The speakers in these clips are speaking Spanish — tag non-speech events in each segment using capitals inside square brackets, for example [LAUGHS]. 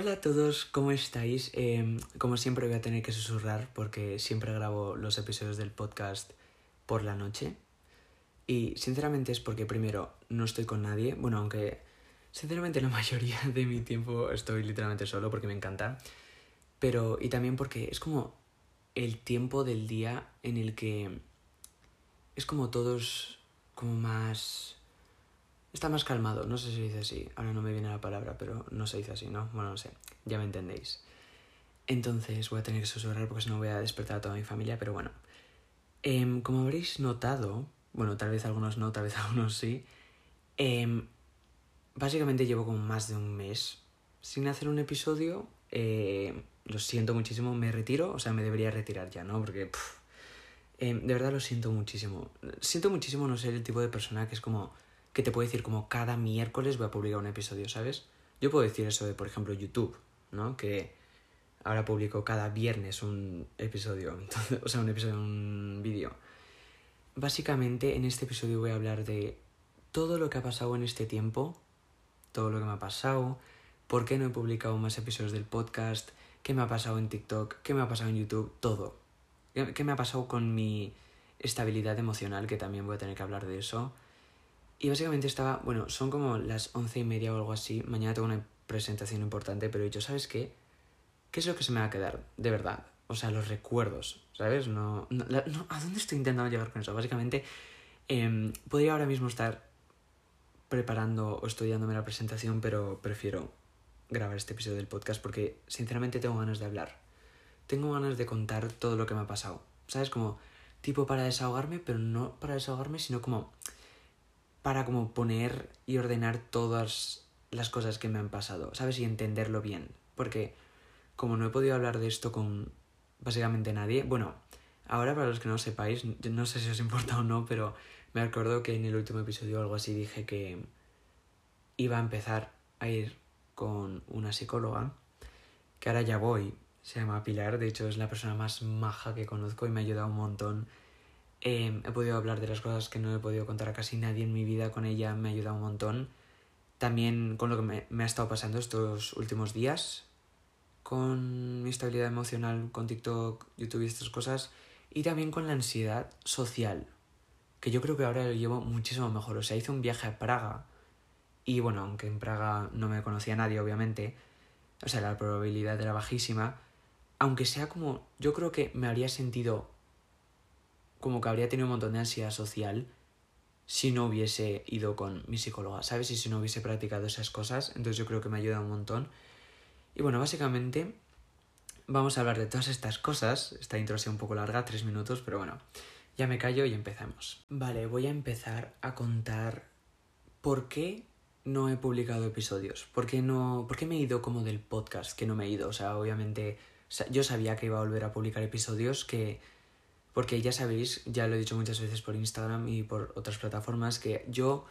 Hola a todos, ¿cómo estáis? Em, como siempre voy a tener que susurrar porque siempre grabo los episodios del podcast por la noche. Y sinceramente es porque primero no estoy con nadie, bueno, aunque sinceramente la [LAUGHS] mayoría de mi tiempo estoy literalmente solo porque me encanta. Pero y también porque es como el tiempo del día en el que es como todos como más Está más calmado, no sé si se dice así, ahora no me viene la palabra, pero no se dice así, ¿no? Bueno, no sé, ya me entendéis. Entonces voy a tener que susurrar porque si no voy a despertar a toda mi familia, pero bueno. Em, como habréis notado, bueno, tal vez algunos no, tal vez [LAUGHS] algunos sí, em, básicamente llevo como más de un mes sin hacer un episodio. Eh, lo siento muchísimo, me retiro, o sea, me debería retirar ya, ¿no? Porque, em, de verdad lo siento muchísimo. Siento muchísimo no ser el tipo de persona que es como que te puede decir como cada miércoles voy a publicar un episodio, ¿sabes? Yo puedo decir eso de, por ejemplo, YouTube, ¿no? Que ahora publico cada viernes un episodio, [LAUGHS] o sea, un episodio, un vídeo. Básicamente en este episodio voy a hablar de todo lo que ha pasado en este tiempo, todo lo que me ha pasado, por qué no he publicado más episodios del podcast, qué me ha pasado en TikTok, qué me ha pasado en YouTube, todo. ¿Qué me ha pasado con mi estabilidad emocional? Que también voy a tener que hablar de eso. Y básicamente estaba, bueno, son como las once y media o algo así. Mañana tengo una presentación importante, pero he dicho, ¿sabes qué? ¿Qué es lo que se me va a quedar? De verdad. O sea, los recuerdos, ¿sabes? No, no, ¿A dónde estoy intentando llegar con eso? Básicamente, eh, podría ahora mismo estar preparando o estudiándome la presentación, pero prefiero grabar este episodio del podcast porque sinceramente tengo ganas de hablar. Tengo ganas de contar todo lo que me ha pasado. ¿Sabes? Como tipo para desahogarme, pero no para desahogarme, sino como para como poner y ordenar todas las cosas que me han pasado, ¿sabes? Y entenderlo bien. Porque como no he podido hablar de esto con básicamente nadie, bueno, ahora para los que no sepáis, no sé si os importa o no, pero me acuerdo que en el último episodio o algo así dije que iba a empezar a ir con una psicóloga, que ahora ya voy, se llama Pilar, de hecho es la persona más maja que conozco y me ha ayudado un montón Em, he podido hablar de las cosas que no he podido contar a casi nadie en mi vida, con ella me ha ayudado un montón. También con lo que me, me ha estado pasando estos últimos días, con mi estabilidad emocional, con TikTok, YouTube y estas cosas, y también con la ansiedad social, que yo creo que ahora lo llevo muchísimo mejor. O sea, hice un viaje a Praga, y bueno, aunque en Praga no me conocía nadie, obviamente, o sea, la probabilidad era bajísima, aunque sea como, yo creo que me habría sentido como que habría tenido un montón de ansiedad social si no hubiese ido con mi psicóloga, ¿sabes? Y si no hubiese practicado esas cosas. Entonces yo creo que me ayuda un montón. Y bueno, básicamente vamos a hablar de todas estas cosas. Esta intro ha sido un poco larga, tres minutos, pero bueno, ya me callo y empezamos. Vale, voy a empezar a contar por qué no he publicado episodios. ¿Por qué, no, por qué me he ido como del podcast que no me he ido? O sea, obviamente yo sabía que iba a volver a publicar episodios que porque ya sabéis, ya lo he dicho muchas veces por Instagram y por otras plataformas, que yo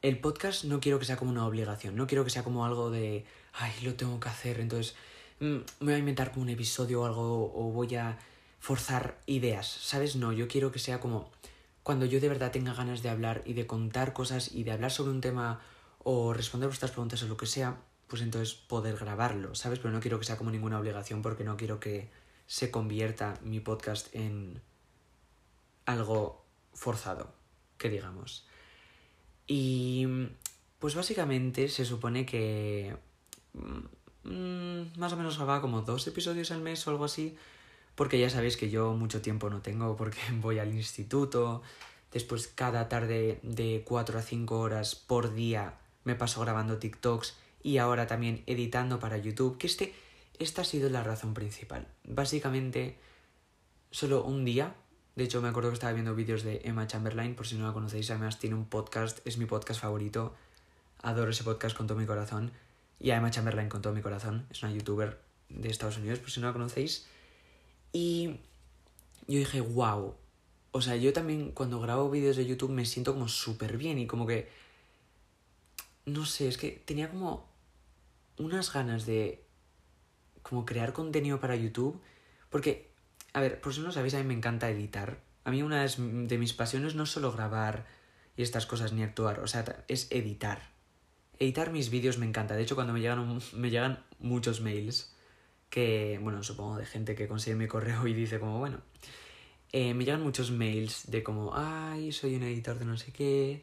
el podcast no quiero que sea como una obligación, no quiero que sea como algo de, ay, lo tengo que hacer, entonces mm, me voy a inventar como un episodio o algo o voy a forzar ideas, ¿sabes? No, yo quiero que sea como cuando yo de verdad tenga ganas de hablar y de contar cosas y de hablar sobre un tema o responder vuestras preguntas o lo que sea, pues entonces poder grabarlo, ¿sabes? Pero no quiero que sea como ninguna obligación porque no quiero que se convierta mi podcast en algo forzado, que digamos. Y pues básicamente se supone que mm, más o menos grababa como dos episodios al mes o algo así, porque ya sabéis que yo mucho tiempo no tengo porque [LAUGHS] voy al instituto, después cada tarde de 4 a 5 horas por día me paso grabando TikToks y ahora también editando para YouTube, que este, esta ha sido la razón principal. Básicamente, solo un día de hecho, me acuerdo que estaba viendo vídeos de Emma Chamberlain, por si no la conocéis, además tiene un podcast, es mi podcast favorito. Adoro ese podcast con todo mi corazón. Y a Emma Chamberlain con todo mi corazón, es una youtuber de Estados Unidos, por si no la conocéis. Y yo dije, wow. O sea, yo también cuando grabo vídeos de YouTube me siento como súper bien y como que... No sé, es que tenía como unas ganas de como crear contenido para YouTube. Porque a ver, por si no sabéis, a mí me encanta editar. A mí una de mis pasiones no es solo grabar y estas cosas ni actuar, o sea, es editar. editar mis vídeos me encanta. De hecho, cuando me llegan, me llegan muchos mails, que, bueno, supongo de gente que consigue mi correo y dice como, bueno, eh, me llegan muchos mails de como, ay, soy un editor de no sé qué,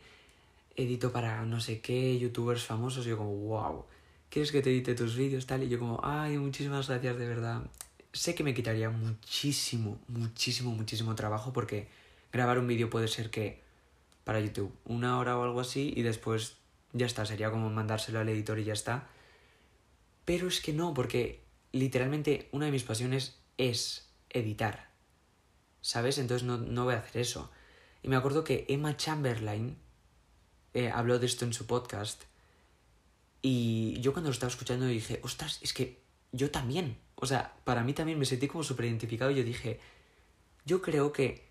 edito para no sé qué, youtubers famosos, y yo como, wow, ¿quieres que te edite tus vídeos tal? Y yo como, ay, muchísimas gracias de verdad. Sé que me quitaría muchísimo, muchísimo, muchísimo trabajo porque grabar un vídeo puede ser que para YouTube una hora o algo así y después ya está, sería como mandárselo al editor y ya está. Pero es que no, porque literalmente una de mis pasiones es editar. ¿Sabes? Entonces no, no voy a hacer eso. Y me acuerdo que Emma Chamberlain eh, habló de esto en su podcast. Y yo cuando lo estaba escuchando dije, ostras, es que yo también. O sea, para mí también me sentí como súper identificado y yo dije, yo creo que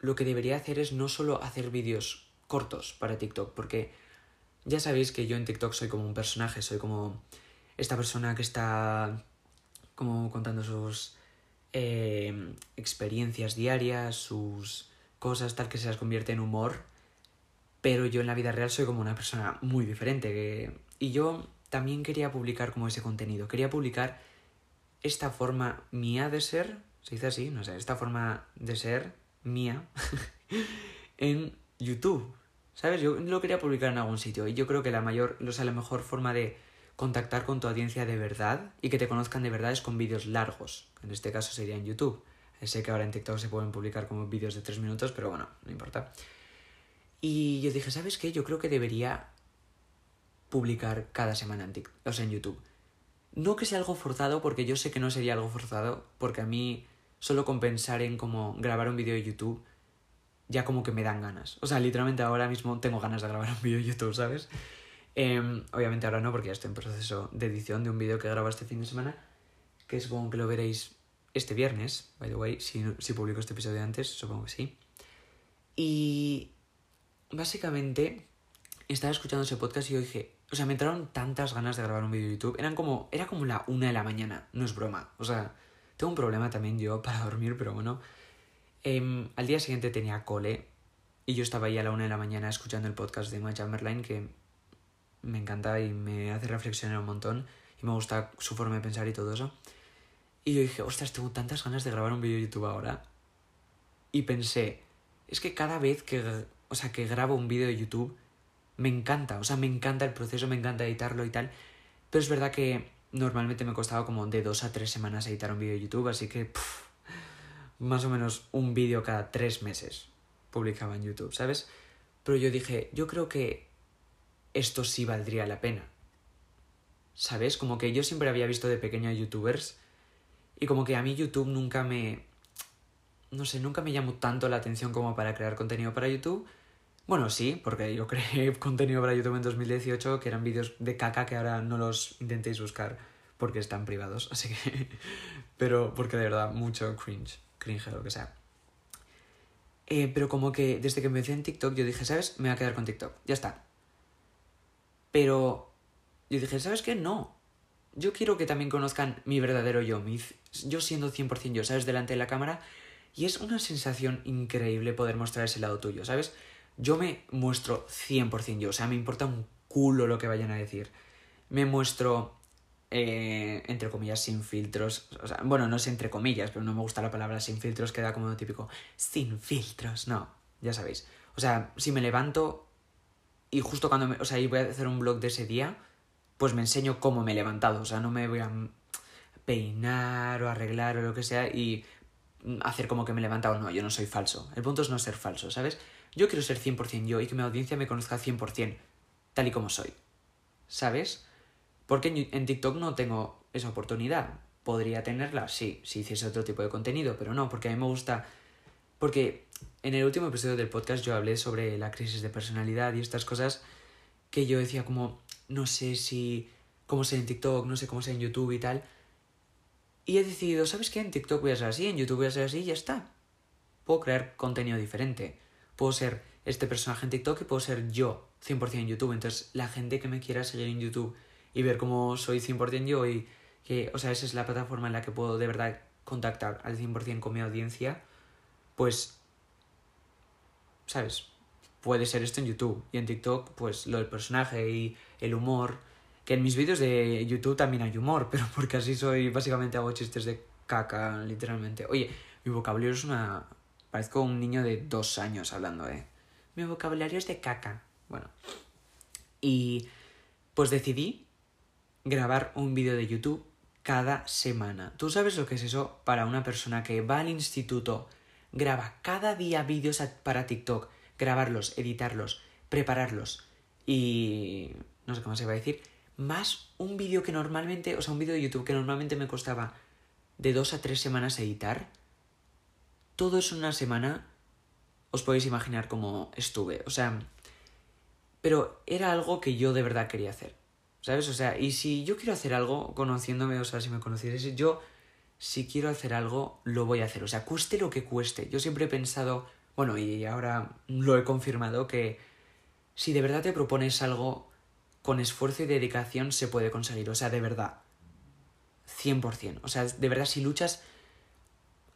lo que debería hacer es no solo hacer vídeos cortos para TikTok, porque ya sabéis que yo en TikTok soy como un personaje, soy como esta persona que está como contando sus eh, experiencias diarias, sus cosas, tal que se las convierte en humor. Pero yo en la vida real soy como una persona muy diferente. Y yo también quería publicar como ese contenido. Quería publicar esta forma mía de ser, se dice así, no sé, esta forma de ser mía [LAUGHS] en YouTube. ¿Sabes? Yo lo quería publicar en algún sitio y yo creo que la mayor, o sea, la mejor forma de contactar con tu audiencia de verdad y que te conozcan de verdad es con vídeos largos. En este caso sería en YouTube. Sé que ahora en TikTok se pueden publicar como vídeos de tres minutos, pero bueno, no importa. Y yo dije, ¿sabes qué? Yo creo que debería publicar cada semana en TikTok, o sea, en YouTube. No que sea algo forzado, porque yo sé que no sería algo forzado, porque a mí solo con pensar en como grabar un vídeo de YouTube ya como que me dan ganas. O sea, literalmente ahora mismo tengo ganas de grabar un vídeo de YouTube, ¿sabes? Em, obviamente ahora no, porque ya estoy en proceso de edición de un vídeo que grabo este fin de semana, que supongo que lo veréis este viernes, by the way, si, si publico este episodio antes, supongo que sí. Y básicamente estaba escuchando ese podcast y yo dije, o sea, me entraron tantas ganas de grabar un vídeo de YouTube, eran como, era como la una de la mañana, no es broma, o sea, tengo un problema también yo [LAUGHS] para dormir, pero bueno, em, al día siguiente tenía cole y yo estaba ahí a la una de la mañana escuchando el podcast de Emma Chamberlain que me encanta y me hace reflexionar un montón y me gusta su forma de pensar y todo eso. Y yo dije, ostras, tengo tantas ganas de grabar un vídeo de YouTube ahora. Y pensé, es que cada vez que, o sea, que grabo un vídeo de YouTube, me encanta, o sea, me encanta el proceso, me encanta editarlo y tal. Pero es verdad que normalmente me costaba como de dos a tres semanas editar un vídeo de YouTube, así que más o menos un vídeo cada tres meses publicaba en YouTube, ¿sabes? Pero yo dije, yo creo que esto sí valdría la pena. ¿Sabes? Como que yo siempre había visto de pequeño a youtubers y como que a mí YouTube nunca me... No sé, nunca me llamó tanto la atención como para crear contenido para YouTube. Bueno, sí, porque yo creé [LAUGHS] contenido para YouTube en 2018 que eran vídeos de caca que ahora no los intentéis buscar porque están privados, [LAUGHS] así que... Pero porque de verdad, mucho cringe, cringe lo que sea. Eh, pero como que desde que empecé en TikTok yo dije, ¿sabes? Me voy a quedar con TikTok, ya está. Pero yo dije, ¿sabes qué? No. Yo quiero que también conozcan mi verdadero yo, mi, yo siendo 100% yo, ¿sabes? Delante de la cámara. Y es una sensación increíble poder mostrar ese lado tuyo, ¿sabes? Yo me muestro 100% yo, o sea, me importa un culo lo que vayan a decir. Me muestro, eh, entre comillas, sin filtros. O sea, bueno, no sé entre comillas, pero no me gusta la palabra sin filtros, queda como lo típico. Sin filtros, no, ya sabéis. O sea, si me levanto y justo cuando me, o sea, y voy a hacer un blog de ese día, pues me enseño cómo me he levantado, o sea, no me voy a peinar o arreglar o lo que sea y hacer como que me he levantado, no, yo no soy falso. El punto es no ser falso, ¿sabes? Yo quiero ser 100% yo y que mi audiencia me conozca 100%, tal y como soy. ¿Sabes? Porque en TikTok no tengo esa oportunidad. Podría tenerla, sí, si hiciese otro tipo de contenido, pero no, porque a mí me gusta... Porque en el último episodio del podcast yo hablé sobre la crisis de personalidad y estas cosas que yo decía como, no sé si, cómo ser en TikTok, no sé cómo ser en YouTube y tal. Y he decidido, ¿sabes qué? En TikTok voy a ser así, en YouTube voy a ser así y ya está. Puedo crear contenido diferente. Puedo ser este personaje en TikTok y puedo ser yo 100% en YouTube. Entonces, la gente que me quiera seguir en YouTube y ver cómo soy 100% yo y que, o sea, esa es la plataforma en la que puedo de verdad contactar al 100% con mi audiencia, pues ¿sabes? puede ser esto en YouTube. Y en TikTok, pues lo del personaje y el humor. Que en mis vídeos de YouTube también hay humor, [LAUGHS] pero porque así soy, básicamente hago chistes de caca, literalmente. Oye, mi vocabulario es una... Parezco un niño de dos años hablando, ¿eh? Mi vocabulario es de caca. Bueno. Y pues decidí grabar un vídeo de YouTube cada semana. ¿Tú sabes lo que es eso para una persona que va al instituto, graba cada día vídeos para TikTok, grabarlos, editarlos, prepararlos y... no sé cómo se va a decir, más un vídeo que normalmente, o sea, un vídeo de YouTube que normalmente me costaba de dos a tres semanas editar, todo eso en una semana, os podéis imaginar cómo estuve, o sea, pero era algo que yo de verdad quería hacer. ¿Sabes? O sea, y si yo quiero hacer algo, conociéndome, o sea, si me conocierais, yo, si quiero hacer algo, lo voy a hacer. O sea, cueste lo que cueste. Yo siempre he pensado, bueno, y ahora lo he confirmado, que si de verdad te propones algo con esfuerzo y dedicación, se puede conseguir. O sea, de verdad. 100%. O sea, de verdad, si luchas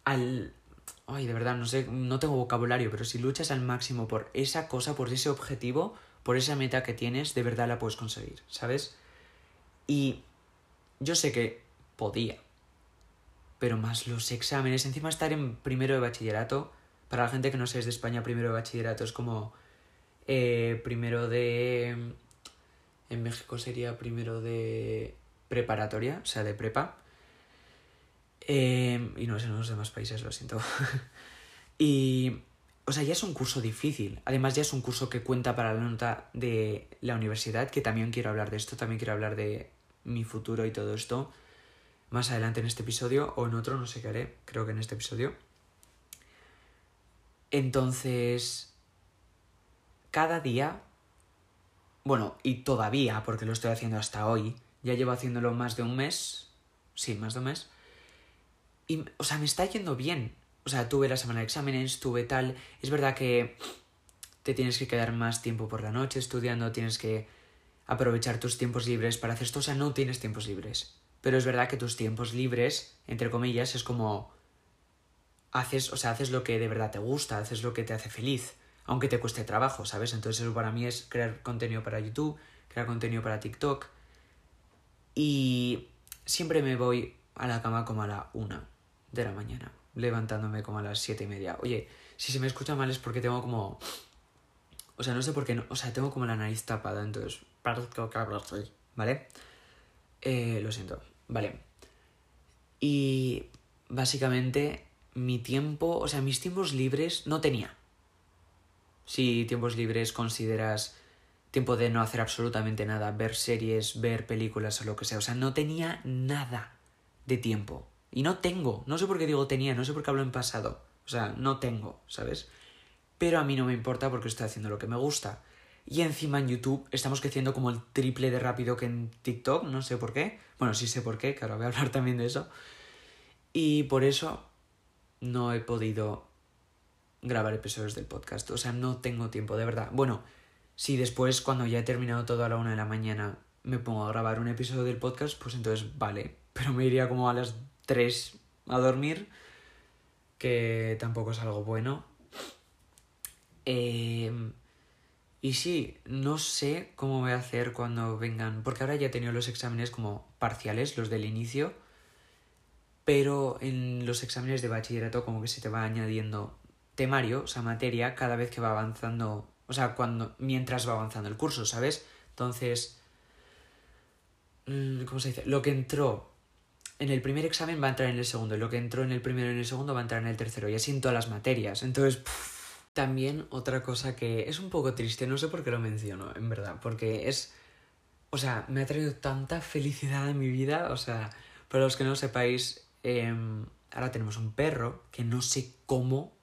al... Ay, de verdad, no sé, no tengo vocabulario, pero si luchas al máximo por esa cosa, por ese objetivo, por esa meta que tienes, de verdad la puedes conseguir, ¿sabes? Y yo sé que podía, pero más los exámenes, encima estar en primero de bachillerato, para la gente que no sé es de España, primero de bachillerato es como eh, primero de... En México sería primero de preparatoria, o sea, de prepa. Eh, y no sé en los demás países, lo siento. [LAUGHS] y o sea, ya es un curso difícil. Además, ya es un curso que cuenta para la nota de la universidad, que también quiero hablar de esto, también quiero hablar de mi futuro y todo esto más adelante en este episodio o en otro, no sé qué haré, creo que en este episodio. Entonces, cada día, bueno, y todavía, porque lo estoy haciendo hasta hoy, ya llevo haciéndolo más de un mes, sí, más de un mes, y, o sea, me está yendo bien. O sea, tuve la semana de exámenes, tuve tal. Es verdad que te tienes que quedar más tiempo por la noche estudiando, tienes que aprovechar tus tiempos libres para hacer esto. O sea, no tienes tiempos libres. Pero es verdad que tus tiempos libres, entre comillas, es como. Haces, o sea, haces lo que de verdad te gusta, haces lo que te hace feliz, aunque te cueste trabajo, ¿sabes? Entonces, eso para mí es crear contenido para YouTube, crear contenido para TikTok. Y siempre me voy a la cama como a la una de la mañana levantándome como a las siete y media. Oye, si se me escucha mal es porque tengo como... O sea, no sé por qué, no... o sea, tengo como la nariz tapada, entonces... ¿Vale? Eh, lo siento. Vale. Y básicamente mi tiempo, o sea, mis tiempos libres no tenía. Si tiempos libres consideras tiempo de no hacer absolutamente nada, ver series, ver películas o lo que sea, o sea, no tenía nada de tiempo. Y no tengo, no sé por qué digo tenía, no sé por qué hablo en pasado. O sea, no tengo, ¿sabes? Pero a mí no me importa porque estoy haciendo lo que me gusta. Y encima en YouTube estamos creciendo como el triple de rápido que en TikTok, no sé por qué. Bueno, sí sé por qué, ahora voy a hablar también de eso. Y por eso no he podido grabar episodios del podcast. O sea, no tengo tiempo, de verdad. Bueno, si después, cuando ya he terminado todo a la una de la mañana, me pongo a grabar un episodio del podcast, pues entonces vale. [LAUGHS] Pero me iría como a las 3 a dormir, que tampoco es algo bueno. Em, y sí, no sé cómo voy a hacer cuando vengan, porque ahora ya he tenido los exámenes como parciales, los del inicio, pero en los exámenes de bachillerato como que se te va añadiendo temario, o sea, materia, cada vez que va avanzando, o sea, cuando, mientras va avanzando el curso, ¿sabes? Entonces, mm, ¿cómo se dice? Lo que entró en el primer examen va a entrar en el segundo, lo que entró en el primero y en el segundo va a entrar en el tercero, y así en todas las materias. Entonces, también otra cosa que es un poco triste, no sé por qué lo menciono, en verdad, porque es... O sea, me ha traído tanta felicidad en mi vida, o sea, para los que no sepáis, em, ahora tenemos un perro, que no sé cómo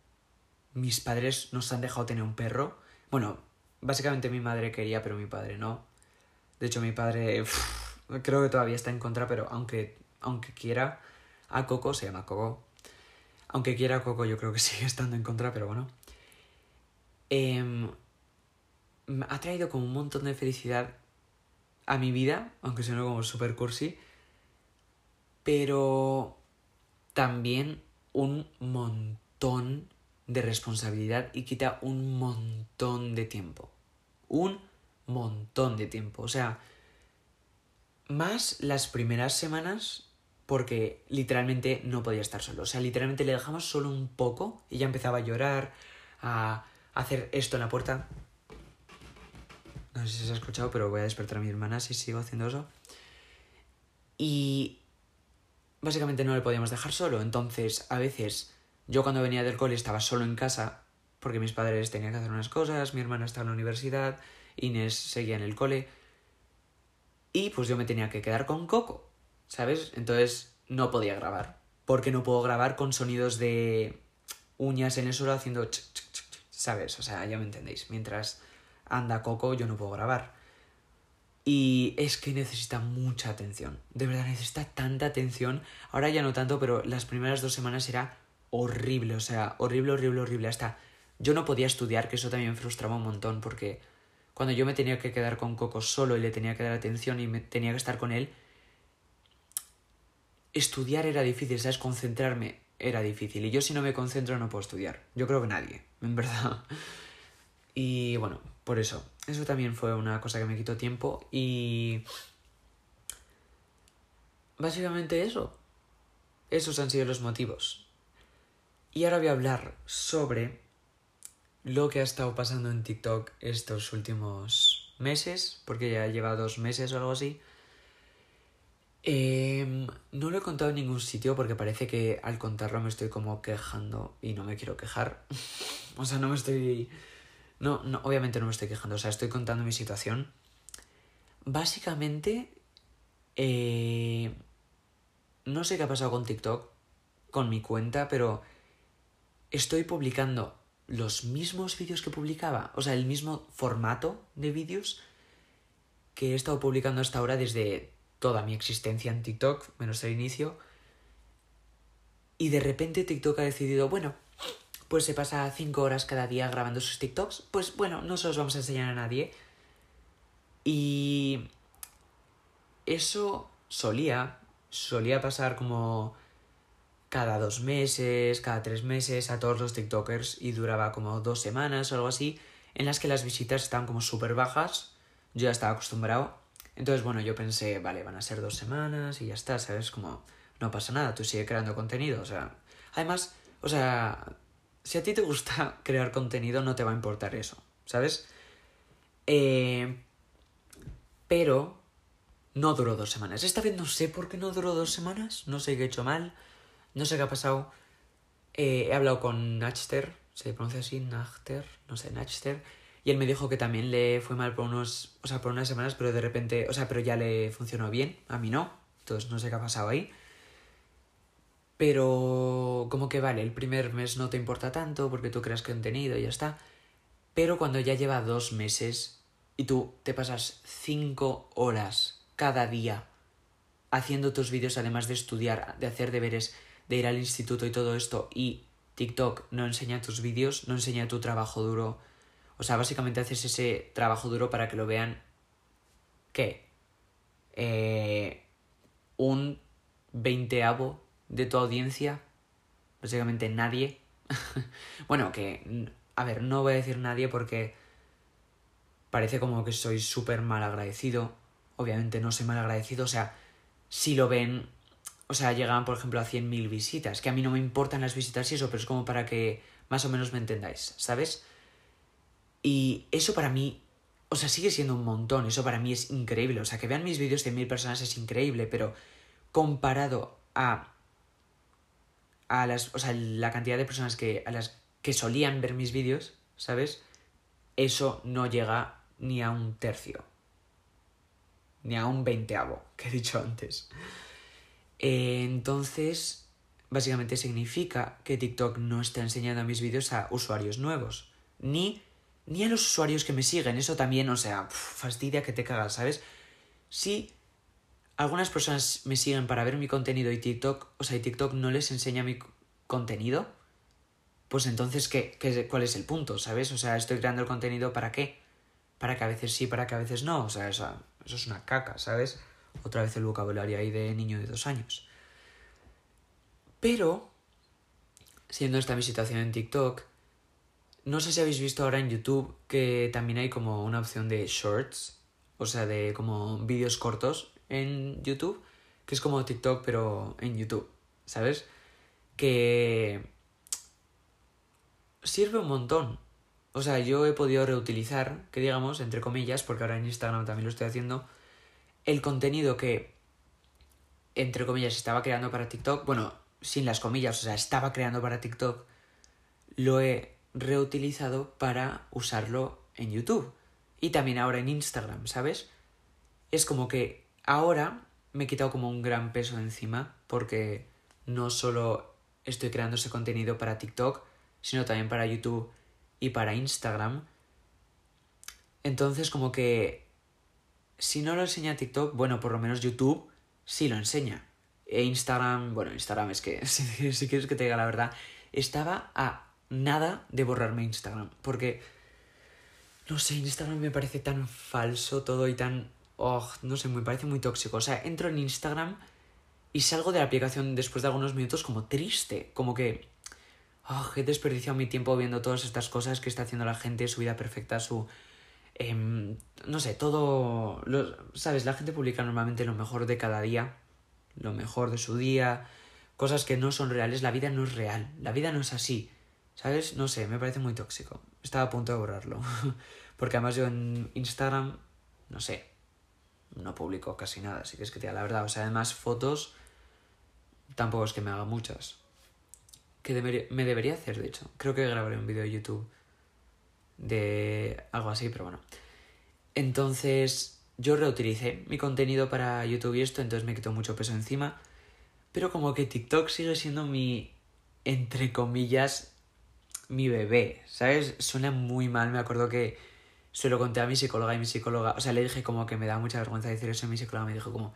mis padres nos han dejado tener un perro. Bueno, básicamente mi madre quería, pero mi padre no. De hecho, mi padre creo que todavía está en contra, pero aunque aunque quiera a Coco, se llama Coco. Aunque quiera a Coco, yo creo que [LAUGHS] sigue estando en contra, pero bueno. Eh, ha traído como un montón de felicidad a mi vida, aunque suene como super cursi. Pero también un montón de responsabilidad y quita un montón de tiempo. Un montón de tiempo. O sea, más las primeras semanas porque literalmente no podía estar solo. O sea, literalmente le dejamos solo un poco y ya empezaba a llorar, a hacer esto en la puerta. No sé si se ha escuchado, pero voy a despertar a mi hermana si sigo haciendo eso. Y básicamente no le podíamos dejar solo. Entonces, a veces, yo cuando venía del cole estaba solo en casa, porque mis padres tenían que hacer unas cosas, mi hermana estaba en la universidad, Inés seguía en el cole. Y pues yo me tenía que quedar con Coco, ¿sabes? Entonces no podía grabar. Porque no puedo grabar con sonidos de uñas en el suelo haciendo... ¿Sabes? O sea, ya me entendéis. Mientras anda Coco, yo no puedo grabar. Y es que necesita mucha atención. De verdad, necesita tanta atención. Ahora ya no tanto, pero las primeras dos semanas era horrible. O sea, horrible, horrible, horrible. Hasta yo no podía estudiar, que eso también frustraba un montón, porque cuando yo me tenía que quedar con Coco solo y le tenía que dar atención y me tenía que estar con él, estudiar era difícil, ¿sabes? Concentrarme era difícil. Y yo si no me concentro no puedo estudiar. Yo creo que nadie, en verdad. [LAUGHS] Y bueno, por eso. Eso también fue una cosa que me quitó tiempo y... Básicamente eso. Esos han sido los motivos. Y ahora voy a hablar sobre lo que ha estado pasando en TikTok estos últimos meses, porque ya lleva dos meses o algo así. Eh, no lo he contado en ningún sitio porque parece que al contarlo me estoy como quejando y no me quiero quejar. [LAUGHS] o sea, no me estoy... No, no, obviamente no me estoy quejando, o sea, estoy contando mi situación. Básicamente, eh, no sé qué ha pasado con TikTok, con mi cuenta, pero estoy publicando los mismos vídeos que publicaba, o sea, el mismo formato de vídeos que he estado publicando hasta ahora desde toda mi existencia en TikTok, menos el inicio. Y de repente TikTok ha decidido, bueno, pues se pasa cinco horas cada día grabando sus TikToks, pues bueno, no se los vamos a enseñar a nadie. Y eso solía, solía pasar como cada dos meses, cada tres meses a todos los TikTokers y duraba como dos semanas o algo así, en las que las visitas estaban como súper bajas. Yo ya estaba acostumbrado. Entonces, bueno, yo pensé, vale, van a ser dos semanas y ya está, ¿sabes? Como, no pasa nada, tú sigue creando contenido, o sea. Además, o sea, si a ti te gusta [LAUGHS] crear contenido, no te va a importar eso, ¿sabes? Eh, pero no duró dos semanas. Esta vez no sé por qué no duró dos semanas, no sé qué he hecho mal. No sé qué ha pasado. Eh, he hablado con Nachter, se pronuncia así, Nachter, no sé, Nachter. Y él me dijo que también le fue mal por unos, o sea, por unas semanas, pero de repente, o sea, pero ya le funcionó bien, a mí no. Entonces no sé qué ha pasado ahí. Pero como que vale, el primer mes no te importa tanto porque tú creas contenido y ya está. Pero cuando ya lleva dos meses y tú te pasas cinco horas cada día haciendo tus vídeos, además de estudiar, de hacer deberes, de ir al instituto y todo esto y TikTok no enseña tus vídeos, no enseña tu trabajo duro. O sea, básicamente haces ese trabajo duro para que lo vean. ¿Qué? Eh, un veinteavo de tu audiencia. Básicamente nadie. [LAUGHS] bueno, que. A ver, no voy a decir nadie porque. Parece como que soy súper mal agradecido. Obviamente no soy mal agradecido. O sea, si lo ven o sea, llegaban, por ejemplo, a 100.000 visitas, que a mí no me importan las visitas y eso, pero es como para que más o menos me entendáis, ¿sabes? Y eso para mí, o sea, sigue siendo un montón, eso para mí es increíble, o sea, que vean mis vídeos de mil personas es increíble, pero comparado a a las, o sea, la cantidad de personas que a las que solían ver mis vídeos, ¿sabes? Eso no llega ni a un tercio. Ni a un veinteavo, que he dicho antes. Eh, entonces, básicamente significa que TikTok no está enseñando mis vídeos a usuarios nuevos. Ni, ni a los usuarios que me siguen. Eso también, o sea, fastidia que te cagas, ¿sabes? Si algunas personas me siguen para ver mi contenido y TikTok, o sea, y TikTok no les enseña mi contenido, pues entonces, ¿qué, qué, cuál es el punto, ¿sabes? O sea, estoy creando el contenido para qué? Para que a veces sí, para que a veces no. O sea, eso es una caca, ¿sabes? Otra vez el vocabulario ahí de niño de dos años. Pero, siendo esta mi situación en TikTok, no sé si habéis visto ahora en YouTube que también hay como una opción de shorts, o sea, de como vídeos cortos en YouTube, que es como TikTok pero en YouTube, ¿sabes? Que sirve un montón. O sea, yo he podido reutilizar, que digamos, entre comillas, porque ahora en Instagram también lo estoy haciendo, el contenido que, entre comillas, estaba creando para TikTok, bueno, sin las comillas, o sea, estaba creando para TikTok, lo he reutilizado para usarlo en YouTube. Y también ahora en Instagram, ¿sabes? Es como que ahora me he quitado como un gran peso encima porque no solo estoy creando ese contenido para TikTok, sino también para YouTube y para Instagram. Entonces como que si no lo enseña TikTok, bueno, por lo menos YouTube sí lo enseña. E Instagram, bueno, Instagram es que, [LAUGHS] si, quieres que te diga la verdad, estaba a nada de borrarme Instagram. Porque, no sé, Instagram me parece tan falso todo y tan... Oh, no sé, me parece muy tóxico. O sea, entro en Instagram y salgo de la aplicación después de algunos minutos como triste. Como que... Oh, he desperdiciado mi tiempo viendo todas estas cosas que está haciendo la gente, su vida perfecta, su... Em, no sé, todo... ¿Sabes? La gente publica normalmente lo mejor de cada día, lo mejor de su día, cosas que no son reales. La vida no es real, la vida no es así. ¿Sabes? No sé, me parece muy tóxico. Estaba a punto de borrarlo. [LAUGHS] Porque además yo en Instagram, no sé, no publico casi nada, así que es que te da la verdad. O sea, además fotos tampoco es que me haga muchas. Que me debería hacer, de hecho. Creo que grabaré un vídeo de YouTube de algo así, pero bueno. Entonces, yo reutilicé mi contenido para YouTube y esto, entonces me quitó mucho peso encima. Pero como que TikTok sigue siendo mi, entre comillas, mi bebé, ¿sabes? Suena muy mal, me acuerdo que se lo conté a mi psicóloga y mi psicóloga, o sea, le dije como que me da mucha vergüenza decir eso y mi psicóloga me dijo como,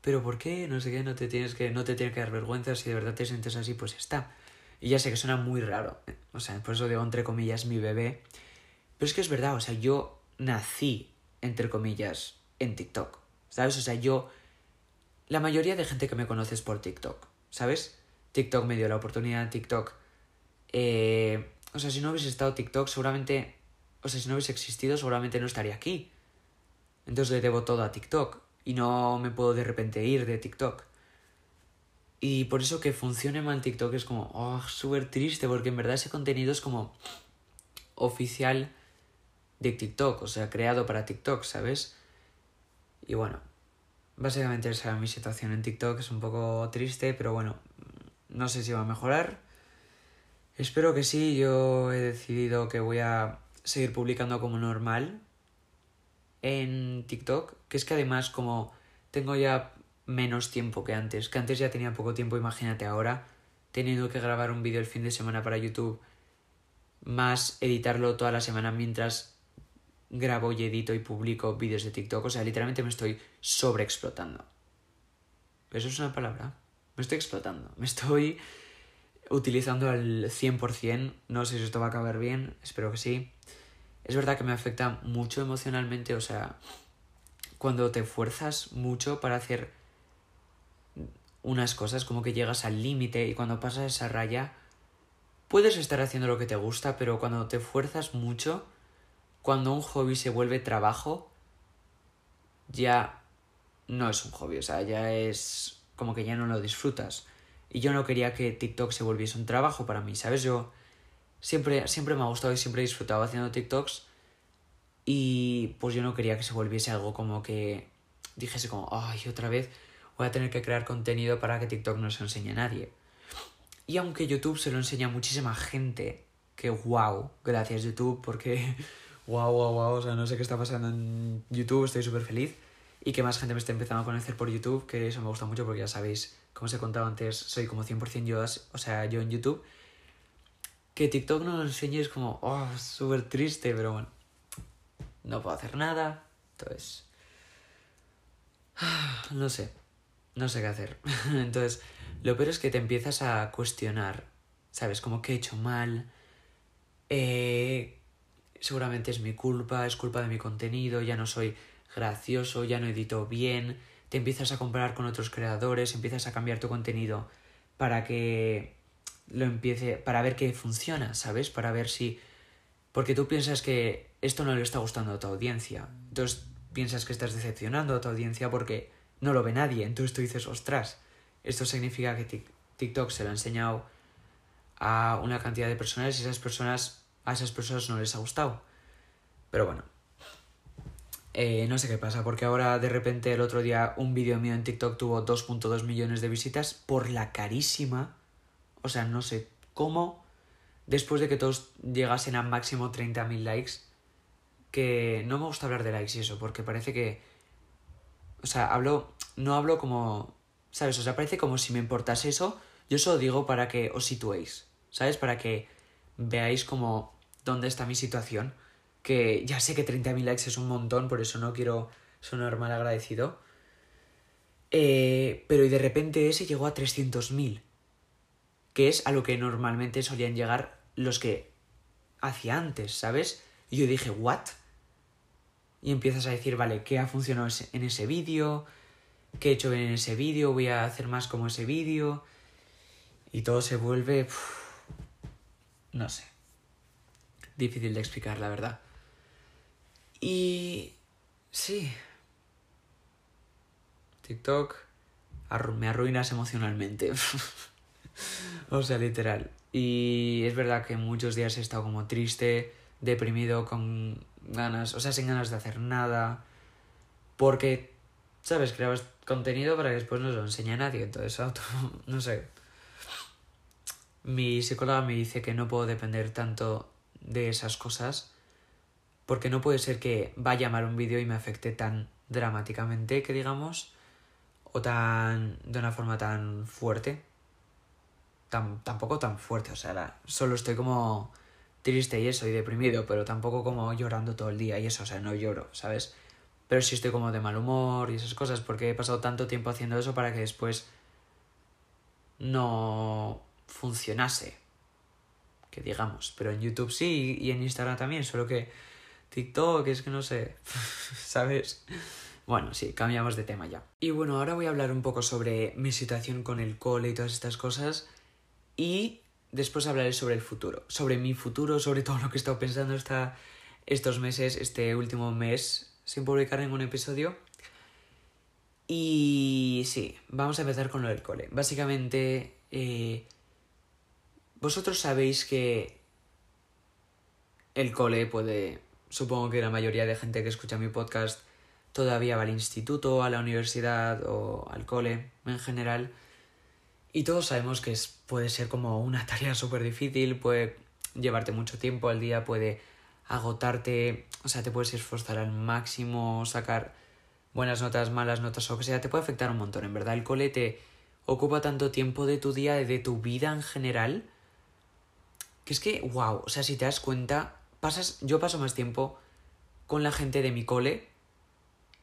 pero ¿por qué? No sé qué, no te tienes que, no te tiene que dar vergüenza, si de verdad te sientes así, pues está. Y ya sé que suena muy raro, o sea, por eso digo entre comillas mi bebé, pero es que es verdad, o sea, yo nací, entre comillas, en TikTok, ¿sabes? O sea, yo, la mayoría de gente que me conoce es por TikTok, ¿sabes? TikTok me dio la oportunidad, TikTok eh, o sea, si no hubiese estado TikTok, seguramente. O sea, si no hubiese existido, seguramente no estaría aquí. Entonces le debo todo a TikTok. Y no me puedo de repente ir de TikTok. Y por eso que funcione mal TikTok es como, oh, súper triste, porque en verdad ese contenido es como oficial de TikTok, o sea, creado para TikTok, ¿sabes? Y bueno, básicamente esa es mi situación en TikTok, es un poco triste, pero bueno, no sé si va a mejorar. Espero que sí, yo he decidido que voy a seguir publicando como normal en TikTok, que es que además como tengo ya menos tiempo que antes, que antes ya tenía poco tiempo, imagínate ahora, teniendo que grabar un vídeo el fin de semana para YouTube, más editarlo toda la semana mientras grabo y edito y publico vídeos de TikTok, o sea, literalmente me estoy sobreexplotando. ¿Eso es una palabra? Me estoy explotando, me estoy utilizando al 100%. No sé si esto va a acabar bien, espero que sí. Es verdad que me afecta mucho emocionalmente, o sea, cuando te fuerzas mucho para hacer unas cosas, como que llegas al límite y cuando pasas esa raya, puedes estar haciendo lo que te gusta, pero cuando te fuerzas mucho, cuando un hobby se vuelve trabajo, ya no es un hobby, o sea, ya es como que ya no lo disfrutas. Y yo no quería que TikTok se volviese un trabajo para mí, ¿sabes? Yo siempre, siempre me ha gustado y siempre he disfrutado haciendo TikToks. Y pues yo no quería que se volviese algo como que dijese como, ay, otra vez voy a tener que crear contenido para que TikTok no se enseñe a nadie. Y aunque YouTube se lo enseña a muchísima gente, que wow, gracias YouTube, porque wow, wow, wow, o sea, no sé qué está pasando en YouTube, estoy súper feliz. Y que más gente me esté empezando a conocer por YouTube, que eso me gusta mucho porque ya sabéis como os he contado antes, soy como 100% yo, o sea, yo en YouTube. Que TikTok no lo enseñe es como, oh, súper triste, pero bueno, no puedo hacer nada, entonces, [SIGHS] no sé, no sé qué hacer. [LAUGHS] entonces, lo peor es que te empiezas a cuestionar, ¿sabes? Como que he hecho mal, eh, seguramente es mi culpa, es culpa de mi contenido, ya no soy gracioso, ya no edito bien, te empiezas a comparar con otros creadores, empiezas a cambiar tu contenido para que lo empiece, para ver qué funciona, ¿sabes? Para ver si Porque tú piensas que esto no le está gustando a tu audiencia. Entonces piensas que estás decepcionando a tu audiencia porque no lo ve nadie. Entonces tú dices, ostras, esto significa que TikTok se lo ha enseñado a una cantidad de personas y esas personas, a esas personas no les ha gustado. Pero bueno, eh, no sé qué pasa, porque ahora de repente el otro día un vídeo mío en TikTok tuvo 2.2 millones de visitas por la carísima. O sea, no sé cómo, después de que todos llegasen a máximo 30.000 likes, que no me gusta hablar de likes y eso, porque parece que... O sea, hablo... No hablo como... ¿Sabes? O sea, parece como si me importase eso. Yo solo digo para que os situéis, ¿sabes? Para que veáis como dónde está mi situación que ya sé que 30.000 likes es un montón, por eso no quiero sonar mal agradecido. Eh, pero y de repente ese llegó a 300.000, que es a lo que normalmente solían llegar los que hacía antes, ¿sabes? Y yo dije, ¿what? Y empiezas a decir, vale, ¿qué ha funcionado en ese vídeo? ¿Qué he hecho en ese vídeo? Voy a hacer más como ese vídeo. Y todo se vuelve... no sé. Difícil de explicar, la verdad. Y sí. TikTok me arruinas emocionalmente. [LAUGHS] o sea, literal. Y es verdad que muchos días he estado como triste, deprimido, con ganas, o sea, sin ganas de hacer nada. Porque, ¿sabes? Creabas contenido para que después no lo enseñe a nadie. Entonces, [LAUGHS] no sé. Mi psicóloga me dice que no puedo depender tanto de esas cosas porque no puede ser que vaya mal un vídeo y me afecte tan dramáticamente, que digamos, o tan de una forma tan fuerte. Tan, tampoco tan fuerte, o sea, solo estoy como triste y eso, y deprimido, pero tampoco como llorando todo el día y eso, o sea, no lloro, ¿sabes? Pero sí estoy como de mal humor y esas cosas, porque he pasado tanto tiempo haciendo eso para que después no funcionase, que digamos, pero en YouTube sí y en Instagram también, solo que TikTok, es que no sé, [LAUGHS] ¿sabes? Bueno, sí, cambiamos de tema ya. Y bueno, ahora voy a hablar un poco sobre mi situación con el cole y todas estas cosas. Y después hablaré sobre el futuro. Sobre mi futuro, sobre todo lo que he estado pensando esta, estos meses, este último mes, sin publicar ningún episodio. Y sí, vamos a empezar con lo del cole. Básicamente, eh, vosotros sabéis que el cole puede supongo que la mayoría de gente que escucha mi podcast todavía va al instituto, a la universidad o al cole en general. Y todos sabemos que es, puede ser como una [LAUGHS] tarea súper difícil, puede llevarte mucho tiempo al día, puede agotarte, o sea, te puedes esforzar al máximo, sacar buenas notas, malas notas o que sea, te puede afectar un montón. En verdad, el cole te ocupa tanto tiempo de tu día, de tu vida en general, que es que, wow, o sea, si te das cuenta, pasas, yo paso más tiempo con la gente de mi cole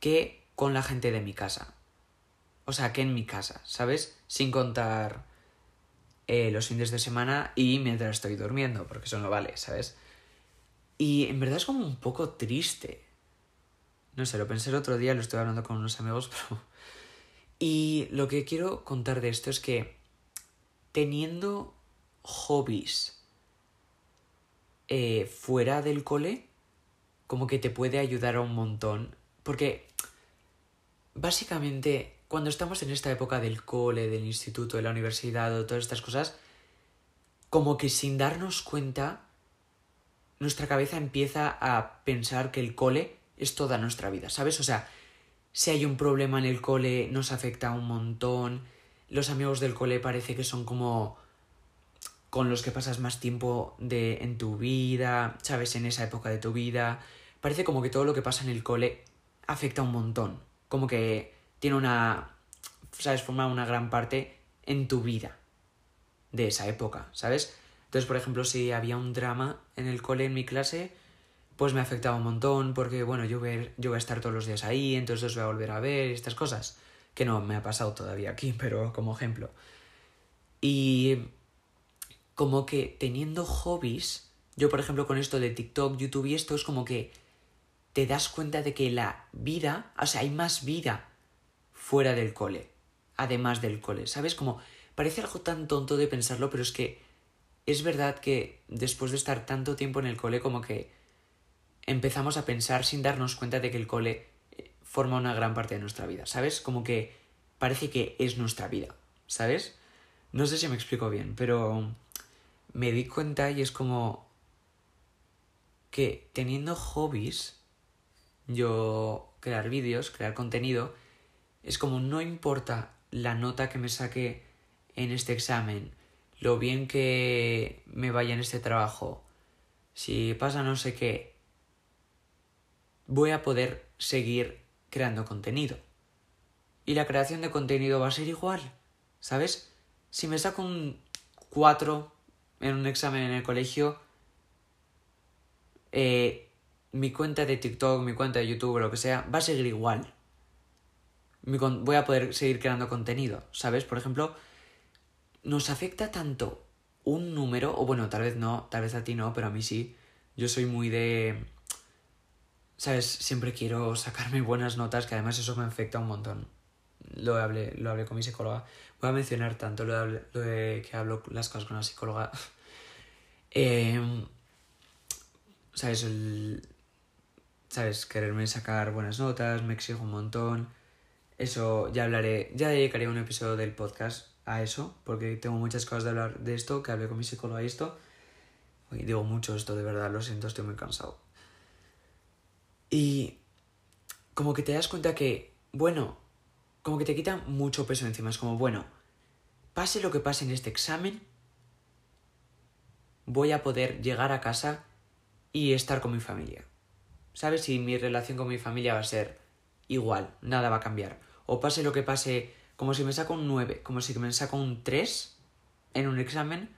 que con la gente de mi casa. O sea, que en mi casa, ¿sabes? Sin contar eh, los fines de semana y mientras estoy durmiendo, porque eso no vale, ¿sabes? Y en verdad es como un poco triste. No sé, lo pensé el otro día, lo estoy hablando con unos amigos, [LAUGHS] pero... Y lo que quiero contar de esto es que teniendo hobbies eh, fuera del cole, como que te puede ayudar un montón. Porque básicamente cuando estamos en esta época del cole, del instituto, de la universidad, o todas estas cosas, como que sin darnos cuenta, nuestra cabeza empieza a pensar que el cole es toda nuestra vida, ¿sabes? O sea, si hay un problema en el cole nos afecta un montón, los amigos del cole parece que son como con los que pasas más tiempo de, en tu vida, ¿sabes? En esa época de tu vida. Parece como que todo lo que pasa en el cole afecta un montón. Como que tiene una. ¿Sabes? Forma una gran parte en tu vida de esa época, ¿sabes? Entonces, por ejemplo, si había un drama en el cole, en mi clase, pues me afectaba un montón porque, bueno, yo, ver, yo voy a estar todos los días ahí, entonces os voy a volver a ver, estas cosas. Que no me ha pasado todavía aquí, [LAUGHS] pero como ejemplo. Y como que teniendo hobbies, yo por ejemplo con esto de TikTok, YouTube y esto es como que te das cuenta de que la vida, o sea, hay más vida fuera del cole, además del cole, ¿sabes? Como parece algo tan tonto de pensarlo, pero es que es verdad que después de estar tanto tiempo en el cole como que empezamos a pensar sin darnos cuenta de que el cole eh, forma una gran parte de nuestra vida, ¿sabes? Como que parece que es nuestra vida, ¿sabes? No sé si me explico bien, pero me di cuenta y es como que teniendo hobbies, yo crear vídeos, crear contenido, es como no importa la nota que me saque en este examen, lo bien que me vaya en este trabajo, si pasa no sé qué, voy a poder seguir creando contenido. Y la creación de contenido va a ser igual, ¿sabes? Si me saco un 4 en un examen en el colegio, eh, mi cuenta de TikTok, mi cuenta de YouTube lo que sea, va a seguir igual. Voy a poder seguir creando contenido, ¿sabes? Por ejemplo, nos afecta tanto un número, o bueno, tal vez no, tal vez a ti no, pero a mí sí. Yo soy muy de... ¿Sabes? Siempre quiero sacarme buenas notas, que además eso me afecta un montón. Lo hablé, lo hablé con mi psicóloga. Voy a mencionar tanto lo de, que hablo las cosas con la psicóloga. [LAUGHS] Em, ¿Sabes? ¿Sabes? Quererme sacar buenas notas, me exijo un montón. Eso ya hablaré, ya dedicaré un episodio del podcast a eso, porque tengo muchas cosas de hablar de esto, que hablé con mi psicóloga y esto. Y digo mucho esto, de verdad, lo siento, estoy muy cansado. Y como que te das cuenta que, bueno, como que te quita mucho peso encima. Es como, bueno, pase lo que pase en este examen, voy a poder llegar a casa y estar con mi familia. ¿Sabes? Si mi relación con mi familia va a ser igual, nada va a cambiar. O pase lo que pase como si me saco un 9, como si me saco un 3 en un examen,